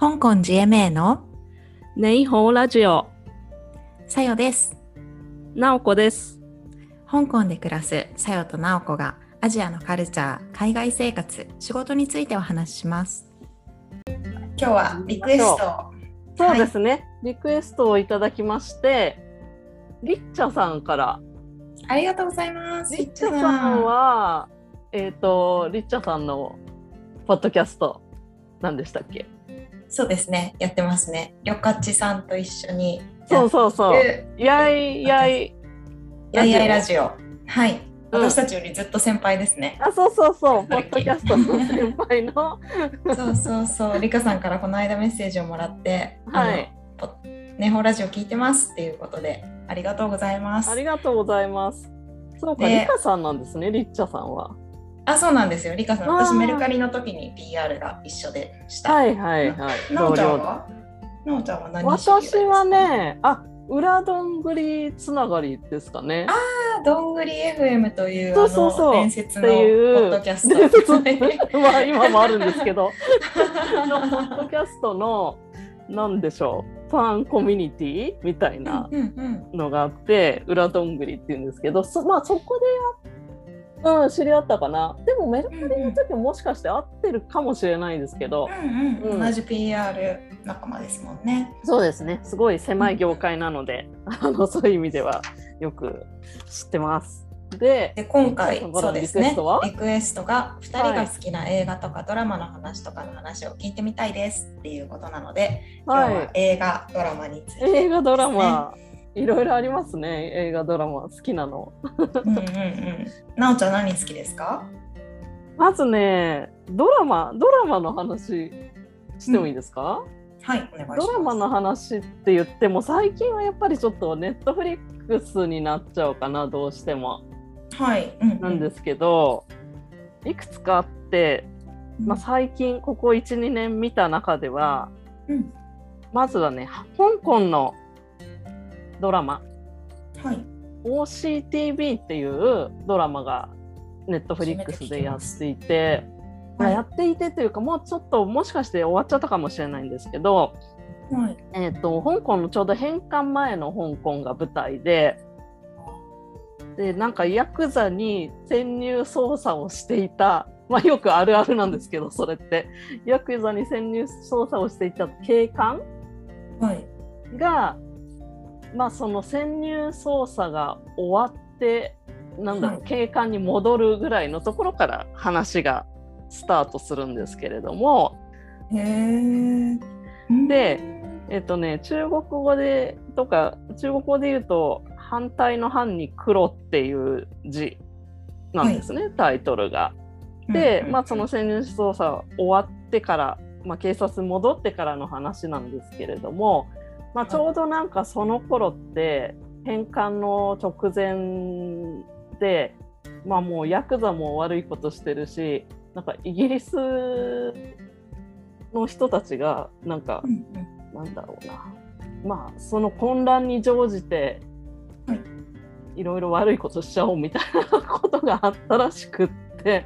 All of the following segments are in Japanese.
香港 GMA のネイホーラジオ、さよです。なおこです。香港で暮らすさよとなおこがアジアのカルチャー、海外生活、仕事についてお話しします。今日はリクエスト。そうですね、リクエストをいただきまして、リッチャさんから。ありがとうございます。リッチャさんは、えっ、と、リッチャさんのポッドキャスト、何でしたっけ？そうですね。やってますね。りょかっちさんと一緒にそうそうそう。う。やいやい。やいやいラジオ？はい。うん私たちよりずっと先輩ですね。あ、そうそうそう、ポッドキャストの先輩の。そうそうそう。リカさんからこの間メッセージをもらって、はいネホラジオ聞いてますっていうことで、ありがとうございますあ。りがとうございます。そうか、でリカさんなんですね、リッチャさんは。あ、そうなんですよ。リカさん、私メルカリの時に PR が一緒でした。はいはいはい。なおちゃんは？なおちゃんは何私は、ね、あ、裏どんぐりつながりですかね。どんぐり FM というそうそうそう。伝説のポッドキャスト。まあ今もあるんですけど、の ポッドキャストのなんでしょう、ファンコミュニティ？みたいなのがあって、裏どんぐりっていうんですけど、そまあそこでや、うん、知り合ったかな。でもメルカリの時ももしかして合ってるかもしれないですけど、うんうんうん。同じ PR 仲間ですもんね。そうですね、すごい狭い業界なので、あのそういう意味ではよく知ってます。で、で今回そうですね。リクエストが2人が好きな映画とかドラマの話とかの話を聞いてみたいですっていうことなので、今日ははい、映画ドラマについて、映画ドラマ、いろいろありますね、映画ドラマ好きなの。うんうんうん。なおちゃん何好きですか？まずね、ドラマ、ドラマの話してもいいですか、はいお願い。ドラマの話って言っても、最近はやっぱりちょっとネットフリックスになっちゃうかな、どうしても。はい、うんうんなんですけど、いくつかあって、まあ、最近、ここ1、2年見た中では、うんまずはね、香港のドラマ、はい。OCTV っていうドラマがネットフリックスでやっていて、まあはいやっていてというかもうちょっともしかして終わっちゃったかもしれないんですけど、はい。えー、と香港のちょうど返還前の香港が舞台ででなんかヤクザに潜入捜査をしていた、まあ、よくあるあるなんですけどそれって。ヤクザに潜入捜査をしていた警官はい。が、まあ、その潜入捜査が終わってなんだろう、はい。警官に戻るぐらいのところから話がスタートするんですけれども。でえっとね、中国語でとか中国語で言うと反対の反に黒っていう字なんですね、タイトルが。で、まあ、その潜入捜査終わってから、まあ、警察に戻ってからの話なんですけれども、まあ、ちょうどなんかその頃って返還の直前で、まあ、もうヤクザも悪いことしてるしなんかイギリスの人たちがなんかうんうん。なんだろうな。まあその混乱に乗じて、はい。いろいろ悪いことしちゃおうみたいなことがあったらしくって。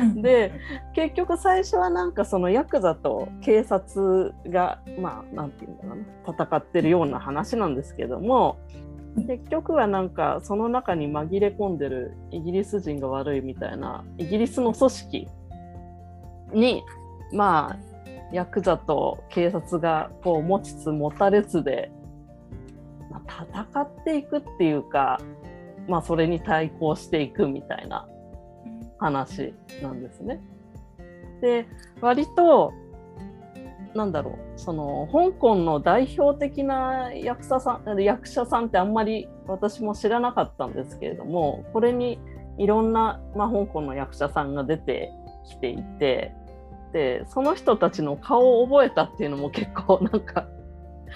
うん。で結局最初はなんかそのヤクザと警察がまあなんていうんだろうな戦ってるような話なんですけども結局はなんかその中に紛れ込んでるイギリス人が悪いみたいなイギリスの組織にまあヤクザと警察がこう持ちつ持たれつで、まあ、戦っていくっていうかまあそれに対抗していくみたいな話なんですね。で割となんだろうその香港の代表的な役者さん役者さんってあんまり私も知らなかったんですけれどもこれにいろんな、まあ、香港の役者さんが出てきていてでその人たちの顔を覚えたっていうのも結構なんか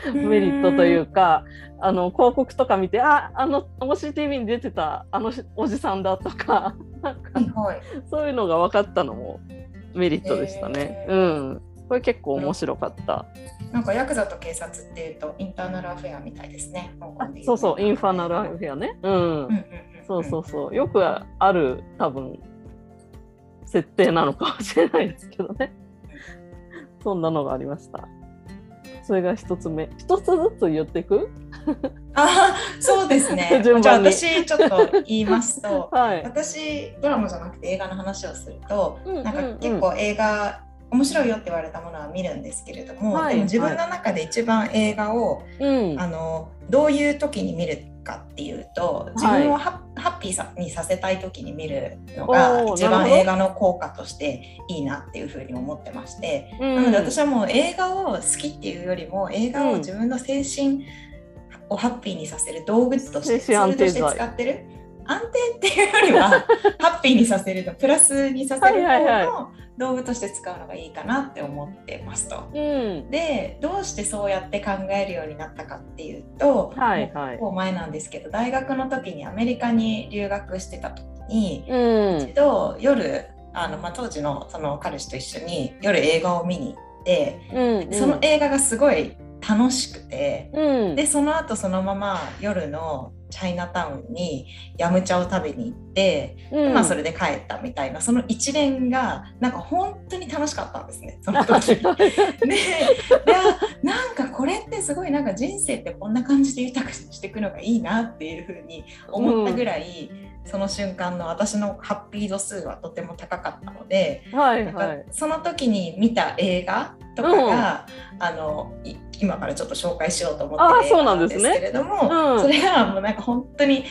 メリットというかあの広告とか見てああの OCTV に出てたあのおじさんだとか。そういうのが分かったのもメリットでしたね。へーうん。これ結構面白かった。なんかヤクザと警察っていうとインターナルアフェアみたいですね。そうそう、インファナルアフェアね。うん。うんうんうん。そうそうそう。よくある多分設定なのかもしれないですけどね。そんなのがありました。それが一つ目。一つずつ言っていく？あそうですね。じゃあ私ちょっと言いますと はい。私ドラマじゃなくて映画の話をすると、うんなんかうん。うん結構映画面白いよって言われたものは見るんですけれども、はい。でも自分の中で一番映画を、うん。あのどういう時に見るかっていうと自分をハ,、ハッピーさにさせたい時に見るのが一番映画の効果としていいなっていうふうに思ってまして、うん。なので私はもう映画を好きっていうよりも映画を自分の精神をハッピーにさせる道具としてツ精神ールとして使ってる安定っていうよりは ハッピーにさせるのプラスにさせる方の道具として使うのがいいかなって思ってますと。うん。でどうしてそうやって考えるようになったかっていうと、はいはい。結構前なんですけど大学の時にアメリカに留学してた時にうん。一度夜あの、まあ、当時のその彼氏と一緒に夜映画を見に行って、うん。その映画がすごい楽しくてうん。でその後そのまま夜のチャイナタウンにヤムチャを食べに行って、うんまあそれで帰ったみたいなその一連がなんか本当に楽しかったんですねその時。でいやなんかこれってすごいなんか人生ってこんな感じで豊かにしていくのがいいなっていうふうに思ったぐらい、その瞬間の私のハッピー度数はとても高かったので、はいはい。その時に見た映画とかが、あのい今からちょっと紹介しようと思ってあーる映画なんですけれどもそね。うん。それがもうなんか本当に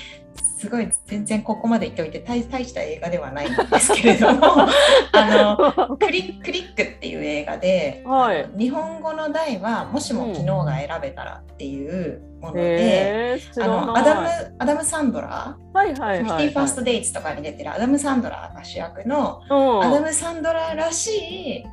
すごい全然ここまで言っておいて大大した映画ではないんですけれども あの クリクリックっていう映画で、はい。日本語の題は「もしも昨日が選べたら」っていうもので、へー知あのアダムアダム・サンドラはいー、はいはい。フィフティファースト・デイツとかに出てるアダム・サンドラーが主役の、うん。アダム・サンドラーらしい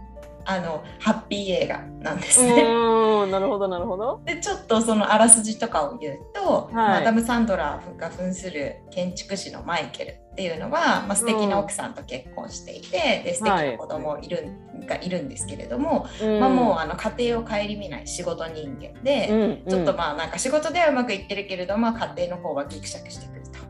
あのハッピー映画なんですね。うん。なるほどなるほど。でちょっとそのあらすじとかを言うと、い。まあアダム・サンドラーが扮する建築士のマイケルっていうのは、まあ、素敵な奥さんと結婚していて、で素敵な子供いる、がいるんですけれども、まあ、もうあの家庭を顧みない仕事人間で、うんちょっとまあなんか仕事ではうまくいってるけれども家庭の方はギクシャクしてくると。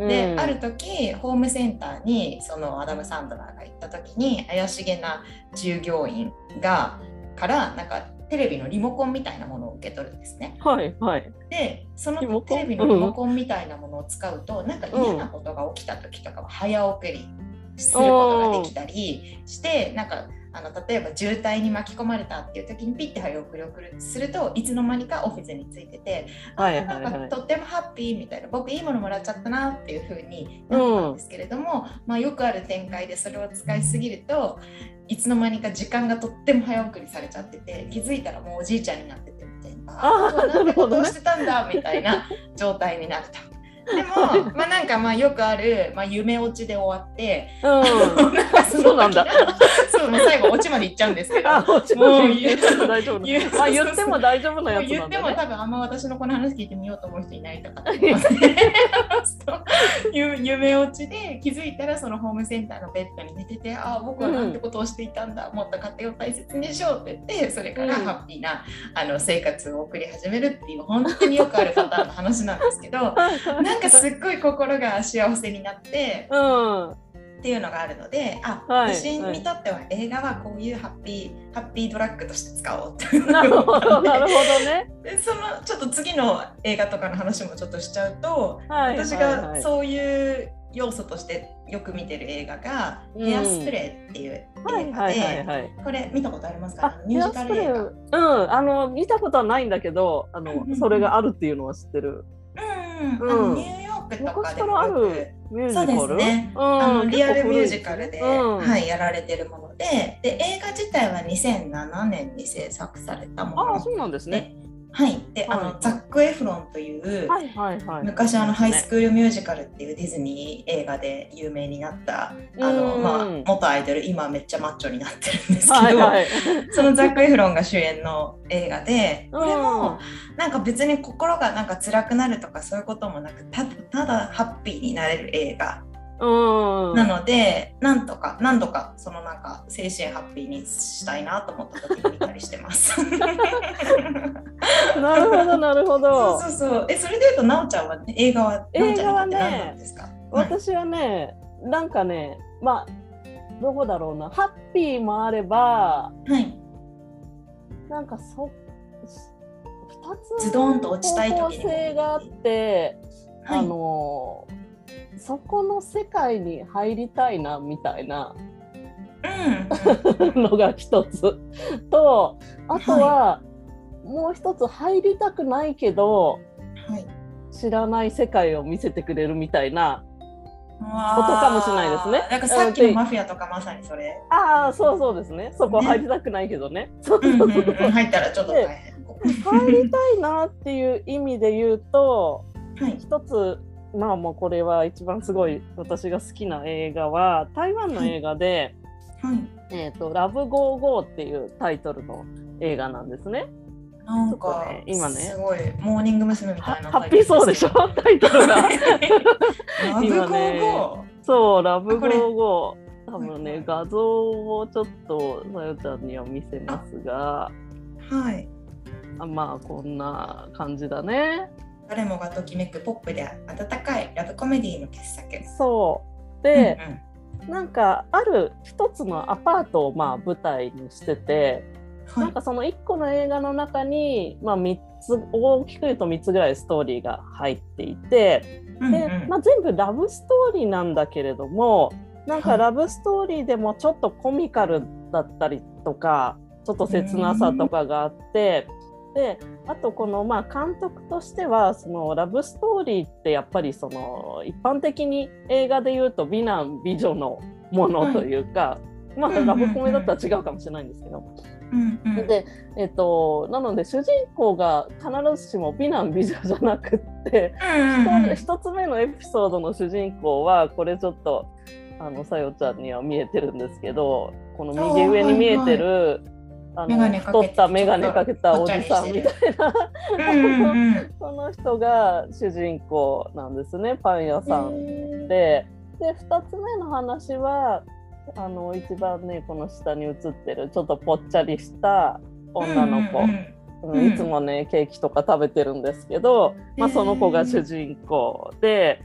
うん。で、ある時ホームセンターにそのアダム・サンドラーが行った時に怪しげな従業員がからなんかテレビのリモコンみたいなものを受け取るんですね。はいはい。でそのテレビのリモコンみたいなものを使うと、なんか嫌なことが起きた時とかは早送りすることができたりして、なんかあの例えば渋滞に巻き込まれたっていう時にピッて早送り送るするといつの間にかオフィスについてて、はいあなんかはいはいとってもハッピーみたいな僕いいものもらっちゃったなっていう風になったんですけれども、まあ、よくある展開でそれを使いすぎるといつの間にか時間がとっても早送りされちゃってて気づいたらもうおじいちゃんになっててみたいな。あーあなんでことをしてたんだみたいな状態になると。でも、まあ、なんかまあよくある、まあ、夢落ちで終わって、うん。そうなんだ。そうもう最後落ちまで行っちゃうんですけどあ、もうん言っても大丈夫な。言う。あ、言っても大丈夫なやつ言っても。多分あんま私のこの話聞いてみようと思う人いないとかって思います。ね夢落ちで気づいたらそのホームセンターのベッドに寝ててああ僕はなんてことをしていたんだ、もっと家庭を大切にしようって言ってそれからうん。ハッピーな、あの生活を送り始めるっていう本当によくあるパターンの話なんですけどなん かすっごい心が幸せになってうん。っていうのがあるのであ、はい私にとっては映画はこういうハッピーハッピードラッグとして使おうっていうなるほど、ね。でそのちょっと次の映画とかの話もちょっっとしちゃうと、はい。私はいはいがそういう要素としてよく見てる映画が「うんヘアスプレー」っていう映はい画はいはいではい。これ見たことありますか？あ、ミュージカル映画。うん、あの見たことはないんだけど、あのそれがあるっていうのは知ってる。うん。ニューヨークとか昔でもよく。そうですね。うん。あのリアルミュージカルで、うん。はい、やられてるもので。で映画自体は2007年に制作されたものあ、そうなんですね。はい、であの、はいザック・エフロンという、はいはいはい。昔あのハイスクールミュージカルっていうディズニー映画で有名になったあの、うんまあ、元アイドル今めっちゃマッチョになってるんですけど、はいはい。そのザック・エフロンが主演の映画でこれうもんなんか別に心がなんか辛くなるとかそういうこともなくたただハッピーになれる映画うん。なので、なんとか何度かそのなんか精神ハッピーにしたいなと思った時に見たりしてます。なるほどなるほそうど。そうそう。え、それで言うと、なおちゃんは、ね、映画は、映画はね私はね、なんかね、まあ、どこだろうな、ハッピーもあれば、はい。なんかそつズドンと落ちたい時性があって、はい。あのそこの世界に入りたいなみたいな。うん。のが一つ。とあとは、もう一つ入りたくないけどはい知らない世界を見せてくれるみたいなことかもしれないですねなんかさっきのマフィアとかまさにそれ。ああそうそうですねそこは入りたくないけどねそううんそううんそううん入ったらちょっと大変。入りたいなっていう意味で言うとはい。一つまあもうこれは一番すごい私が好きな映画は台湾の映画ではい。「えー、とラブゴーゴー」っていうタイトルの映画なんですね。なんかね今ねすごいモーニング娘。みはたいなハッピーそうでしょ？タイトルが。ラブ今ゴねーゴそうラブゴーゴー多分はいね画像をちょっとさよちゃんには見せますがー。はい。あまあこんな感じだね。誰もがときめくポップで温かいラブコメディの傑作。そうで、うんうんなんかある一つのアパートをまあ舞台にしてて、はないんかその1個の映画の中に、まあ、3つ大きく言うと3つぐらいストーリーが入っていてで、うんうん。まあ、全部ラブストーリーなんだけれどもなんはい。かラブストーリーでもちょっとコミカルだったりとかちょっと切なさとかがあって。であとこのまあ監督としてはそのラブストーリーってやっぱりその一般的に映画で言うと美男美女のものというか、まあうんうんうん。ラブコメだったら違うかもしれないんですけど、うんうん。で、えっと、なので主人公が必ずしも美男美女じゃなくって、うんうんうん。一つ目のエピソードの主人公はこれちょっとあのさよちゃんには見えてるんですけどこの右上に見えてる、あの太った眼鏡かけたおじさんみたいな。うんうんうん。その人が主人公なんですねパン屋さんで。で2つ目の話はあの一番ねこの下に写ってるちょっとぽっちゃりした女の子、うんうんうんいつもねケーキとか食べてるんですけど、まあ、その子が主人公で、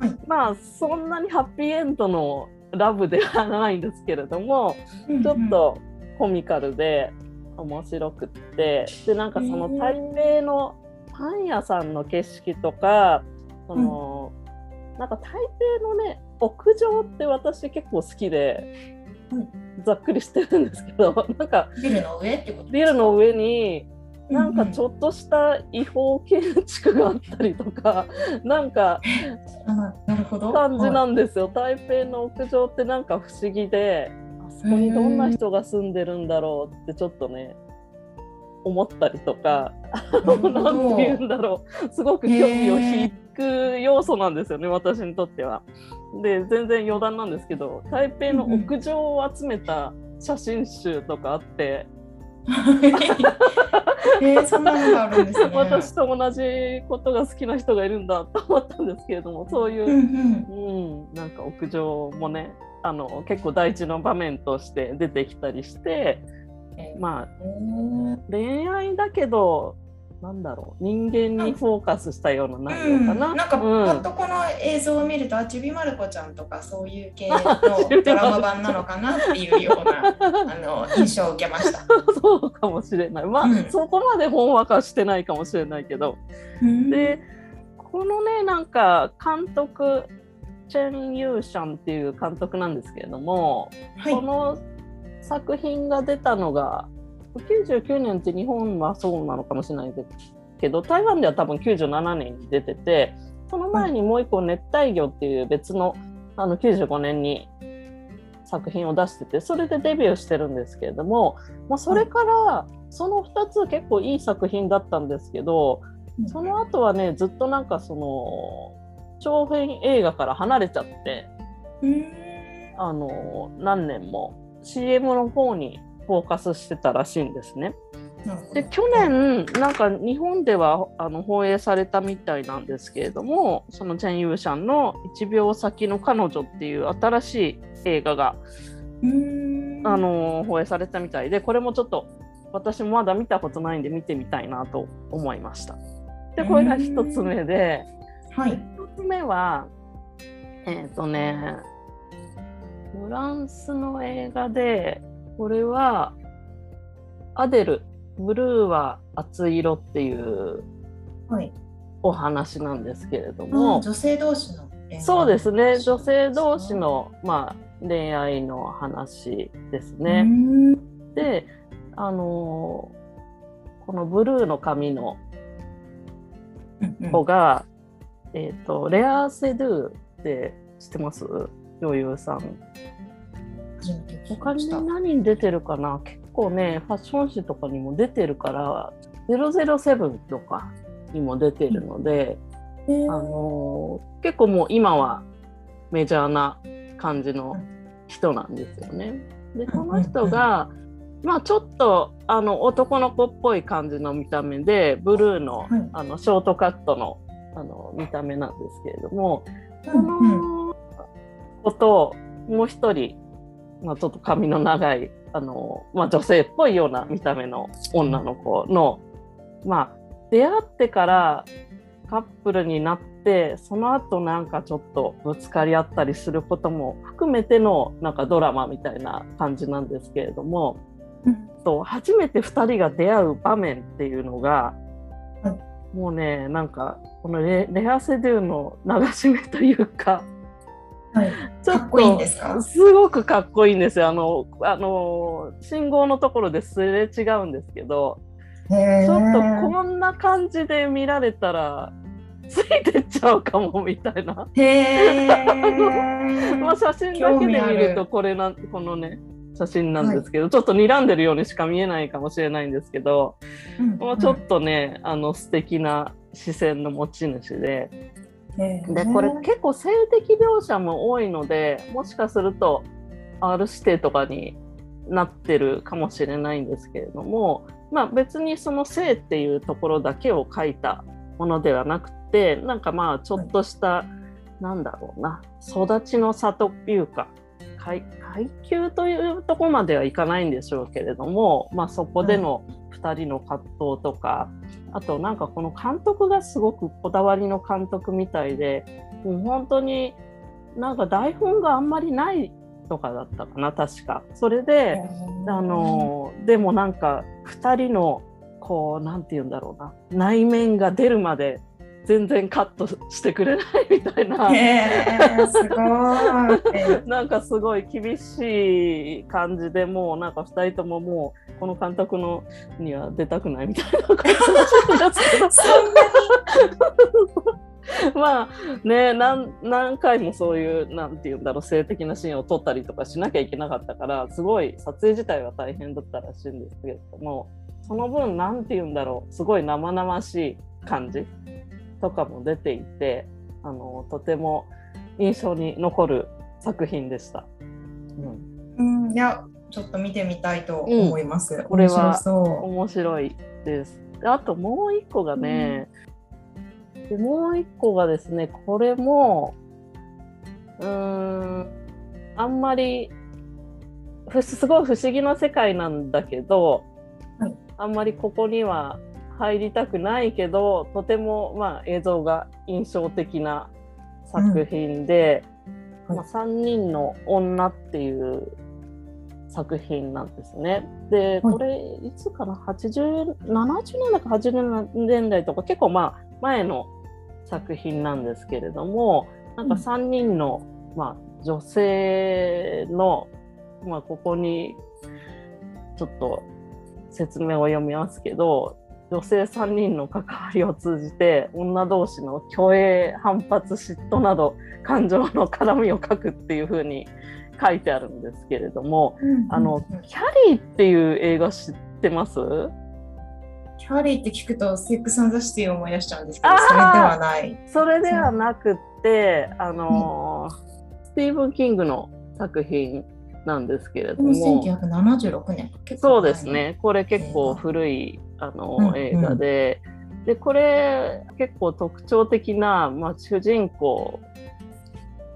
はい。まあそんなにハッピーエンドのラブではないんですけれどもうんちょっとコミカルで面白くってでなんかその台北のパン屋さんの景色とかその、なんか台北のね屋上って私結構好きで、うん。ざっくりしてるんですけど なんかビルの上ってことビルの上になんかちょっとした違法建築があったりとか、なんかとなるほど。感じはなんですよ。台北の屋上ってなんか不思議で、あそこにどんな人が住んでるんだろうってちょっとね、思ったりとか、いなるほど。なんて言うんだろう、すごく興味を引く要素なんですよね、私にとっては。で、全然余談なんですけど、台北の屋上を集めた写真集とかあって、えー、そんなのがあるんですね。私と同じことが好きな人がいるんだと思ったんですけれどもそういうう、んうんなんか屋上もねあの結構大事な場面として出てきたりしてうん。まあうん恋愛だけどなんだろう人間にフォーカスしたような内容かな。なんか、うんパッとこの映像を見ると、あちびまる子ちゃんとか、そういう系の ドラマ版なのかなっていうようなあの印象を受けました。そうかもしれない。まあ、うんそこまでほんわかしてないかもしれないけど。でこのねなんか監督チェン・ユーシャンっていう監督なんですけれども、はいこの作品が出たのが99年って日本はそうなのかもしれないけど台湾では多分97年に出ててその前にもう一個「熱帯魚」っていう別のあの95年に作品を出しててそれでデビューしてるんですけれども、まあ、それからその2つ結構いい作品だったんですけどその後はねずっとなんかその長編映画から離れちゃってうんあの何年も。CM の方にフォーカスしてたらしいんですね。で去年なんか日本ではあの放映されたみたいなんですけれどもそのチェン・ユーシャンの「1秒先の彼女」っていう新しい映画がうんあの放映されたみたいでこれもちょっと私もまだ見たことないんで見てみたいなと思いました。でこれが一つ目ではい。一つ目はえっ、とねフランスの映画でこれはアデルブルーは熱い色っていうはい。お話なんですけれどあも、女性同士の恋愛そうですね女性同士の、まあ、恋愛の話ですうね。んであのーこのブルーの髪のうんうん子が、えっ、とレア・セドゥって知ってます？女優さん。初めて聞き他に。何に出てるかな？結構ねファッション誌とかにも出てるから007とかにも出てるので、えー。あのー結構もう今はメジャーな感じの人なんですよね。でこの人が、まあちょっとあの男の子っぽい感じの見た目でブルーの,、はい。あのショートカットのあの見た目なんですけれども、こうんうん。の子ともう一人、まあ、ちょっと髪の長いあの、まあ、女性っぽいような見た目の女の子の、まあ、出会ってからカップルになってその後なんかちょっとぶつかり合ったりすることも含めてのなんかドラマみたいな感じなんですけれども、うん。と初めて2人が出会う場面っていうのが、はもうねなんかこのレレアセドゥの流し目というかはい。かっこいいんですか？すごくかっこいいんですよ。あのあの信号のところですれ違うんですけどへちょっとーこんな感じで見られたらついてっちゃうかもみたいな。まあ、写真だけで見るる。とこれなこのね写真なんですけど、ちょっと睨んでるようにしか見えないかもしれないんですけど、うん。まあ、ちょっとねあの素敵な視線の持ち主ででこれ結構性的描写も多いのでもしかすると R 指定とかになってるかもしれないんですけれども、まあ、別にその性っていうところだけを書いたものではなくてなんかまあちょっとした、なんだろうな育ちの差というか階階級というところまではいかないんでしょうけれども、まあ、そこでの2人の葛藤とか、あとなんかこの監督がすごくこだわりの監督みたいでもう本当になんか台本があんまりないとかだったかな確か。それで、あのでもなんか2人のこうなんて言うんだろうな内面が出るまで全然カットしてくれないみたいな。へーすごい。なんかすごい厳しい感じでもうなんか2人とももうこの監督のには出たくないみたいな感じなんで まあね何何回もそういうなんて言うんだろう性的なシーンを撮ったりとかしなきゃいけなかったからすごい撮影自体は大変だったらしいんですけれどもその分なんて言うんだろうすごい生々しい感じとかも出ていてあのとても印象に残る作品でした。うんうん、いや、ちょっと見てみたいと思います。これは面白いです。であともう一個がね、でもう一個がですねこれもうーんあんまりふすごい不思議な世界なんだけど、はいあんまりここには入りたくないけどとても、まあ、映像が印象的な作品で「うん。まあ、3人の女」っていう作品なんですね。ではい。これいつかな？80 70年代か80年代とか結構まあ前の作品なんですけれどもなんかうん。3人の、まあ、女性の、まあ、ここにちょっと説明を読みますけど女性3人の関わりを通じて女同士の虚栄反発嫉妬など感情の絡みを書くっていう風に書いてあるんですけれどもう。うん。あのうんキャリーっていう映画知ってます？キャリーって聞くと、セックス・アン・ザ・シティを思い出しちゃうんですけど、それではない。それではなくってあのースティーブン・キングの作品なんですけれども。1976年。結構そう前ですね。これ結構古いあの、うんうん映画ででこれ結構特徴的な、まあ、主人公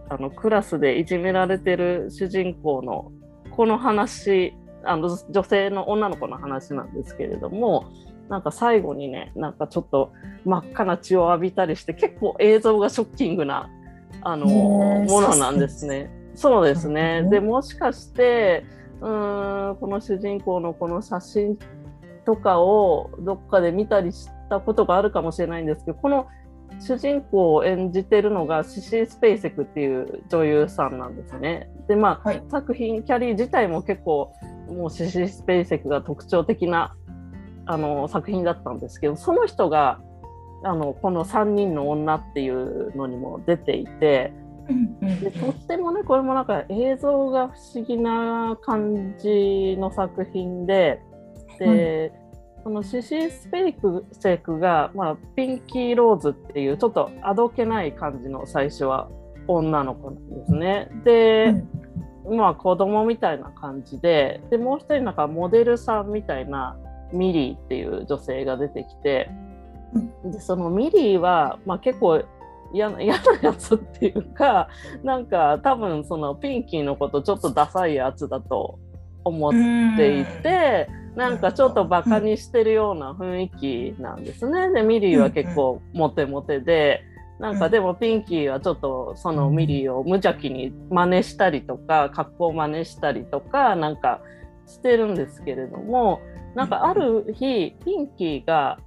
あのクラスでいじめられてる主人公のこの話あの女性の女の子の話なんですけれどもなんか最後にねなんかちょっと真っ赤な血を浴びたりして結構映像がショッキングなあのものなんですね。そうですね。うんでもしかしてうーんこの主人公のこの写真とかをどっかで見たりしたことがあるかもしれないんですけどこの主人公を演じてるのがシシー・スペイセクっていう女優さんなんですね。でまあ、はい、作品キャリー自体も結構もうシシー・スペイセクが特徴的なあの作品だったんですけどその人があのこの「3人の女」っていうのにも出ていて。でとってもねこれもなんか映像が不思議な感じの作品でで、そのシシー・スペイクセイクが、まあ、ピンキー・ローズっていうちょっとあどけない感じの最初は女の子なんですね。で、うん、まあ子供みたいな感じででもう一人なんかモデルさんみたいなミリーっていう女性が出てきてでそのミリーは、まあ、結構嫌な 嫌なやつっていうかなんか多分そのピンキーのことちょっとダサいやつだと思っていて。なんかちょっとバカにしてるような雰囲気なんですね。でミリーは結構モテモテで、なんかでもピンキーはちょっとそのミリーを無邪気に真似したりとか格好真似したりとかなんかしてるんですけれどもなんかある日ピンキーが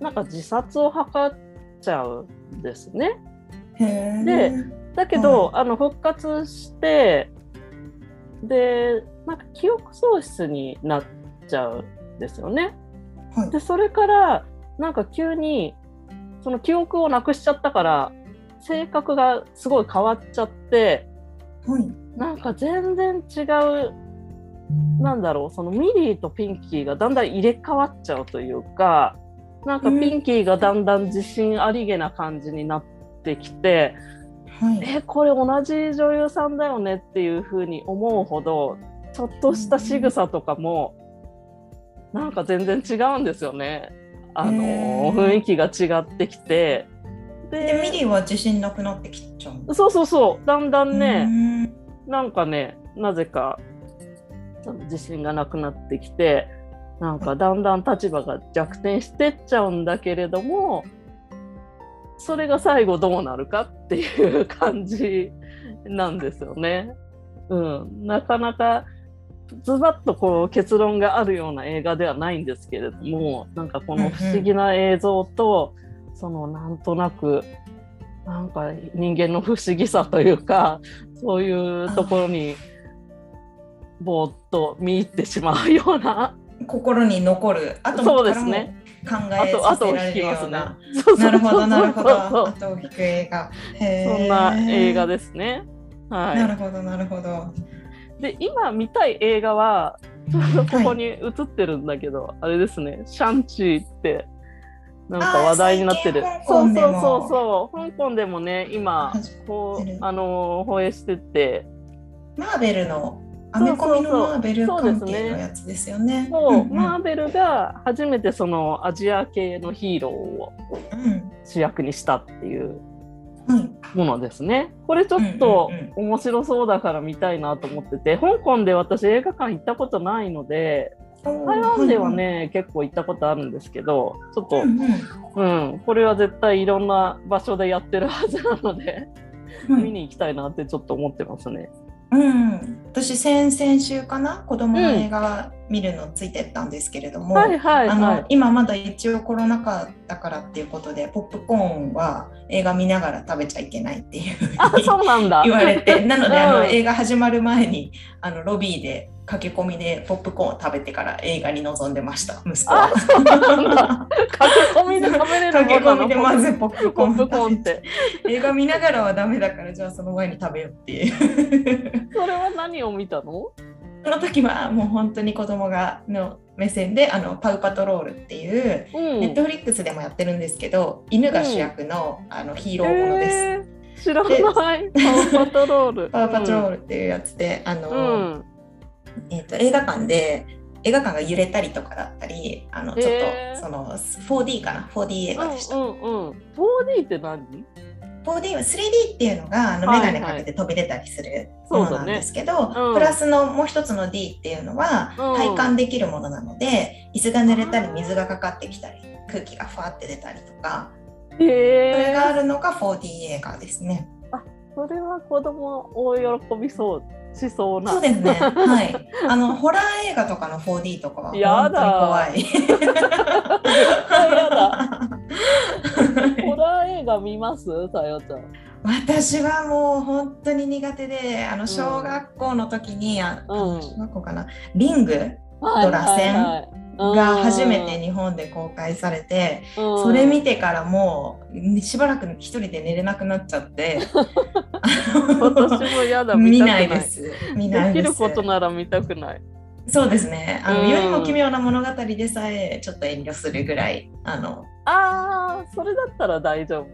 なんか自殺を図っちゃうんですね。でだけど、あの復活してでなんか記憶喪失になっちゃうんですよね。はい、でそれからなんか急にその記憶をなくしちゃったから性格がすごい変わっちゃって、はい、なんか全然違うなんだろうそのミリーとピンキーがだんだん入れ替わっちゃうというかなんかピンキーがだんだん自信ありげな感じになってきて、はい、えこれ同じ女優さんだよねっていうふうに思うほどちょっとした仕草とかもなんか全然違うんですよね。あの雰囲気が違ってきて。でミリーは自信なくなってきちゃうそうそうそう。だんだんねん。なんかねなぜか自信がなくなってきてなんかだんだん立場が逆転してっちゃうんだけれどもそれが最後どうなるかっていう感じなんですよね。うん、なかなかズバッとこう結論があるような映画ではないんですけれどもなんかこの不思議な映像と、うんうん、そのなんとなくなんか人間の不思議さというかそういうところにぼーっと見入ってしまうような。心に残る。あとそうですね。考えさせられるような。な。るほどなるほど。後を引く映画。そんな映画ですね。はい、なるほどなるほどで今見たい映画はちょうどここに映ってるんだけど、はい、あれですね「シャンチー」ってなんか話題になってる。そうそうそうそう。香港でもね今こうあの放映してて。マーベルのアメコミのマーベル関係のやつですよね。そう、うんうん、マーベルが初めてそのアジア系のヒーローを主役にしたっていうものですね。これちょっと面白そうだから見たいなと思ってて、香港で私映画館行ったことないので、台湾ではね、結構行ったことあるんですけど、ちょっと、うん、うん、これは絶対いろんな場所でやってるはずなので、見に行きたいなってちょっと思ってますね。うん、私先々週かな子供の映画見るのついてったんですけれども、あの今まだ一応コロナ禍だからっていうことでポップコーンは映画見ながら食べちゃいけないっていう言われてなのであの映画始まる前にあのロビーで駆け込みでポップコーンを食べてから映画に臨んでました息子は。駆け込みで食べれる駆け込みでまずポップコーンって。映画見ながらはダメだからじゃあその前に食べようっていう。それは何を見たの？その時はもう本当に子供がの目線であのパウパトロールっていう、ネットフリックスでもやってるんですけど犬が主役の,、あのヒーローものです。えー、知らない。パウパトロール。パウパトロールっていうやつで、あの、うんえーと、映画館で映画館が揺れたりとかだったりあのちょっとその 4D かな？4D 映画でした。うんうんうん、4D って何？4D は 3D っていうのがあの眼鏡かけて飛び出たりするものなんですけど、はいはいね。うん、プラスのもう一つの D っていうのは体感できるものなので、椅子が濡れたり水がかかってきたり空気がふわって出たりとか、それがあるのが 4D 映画ですね。あそれは子供大喜びそうしそうな。そうですね。はい。あのホラー映画とかの 4D とかはやだ本当に怖い。やだ。ホラー映画見ます？さよちゃん。私はもう本当に苦手で、あの小学校の時に、あうん小学校かな、リングはい螺旋はいが初めて日本で公開されて、うんそれ見てからもうしばらく一人で寝れなくなっちゃって、私も嫌だ 見見たくないです。見ないできるです。ことなら見たくない。そうですね。あの、うん世にも奇妙な物語でさえちょっと遠慮するぐらい、あの、ああ、それだったら大丈夫。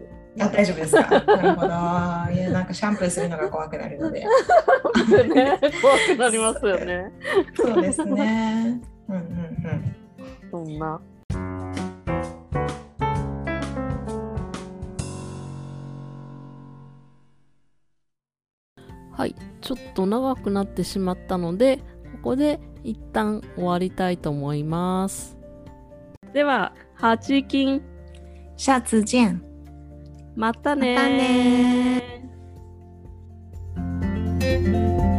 あ大丈夫ですか？なるほど。いや、なんかシャンプーするのが怖くなるので。ね、怖くなりますよね。そうですね。うんうんうん。そんな。はい、ちょっと長くなってしまったので、ここで一旦終わりたいと思います。では、ハチキン、下次见。またねまたねー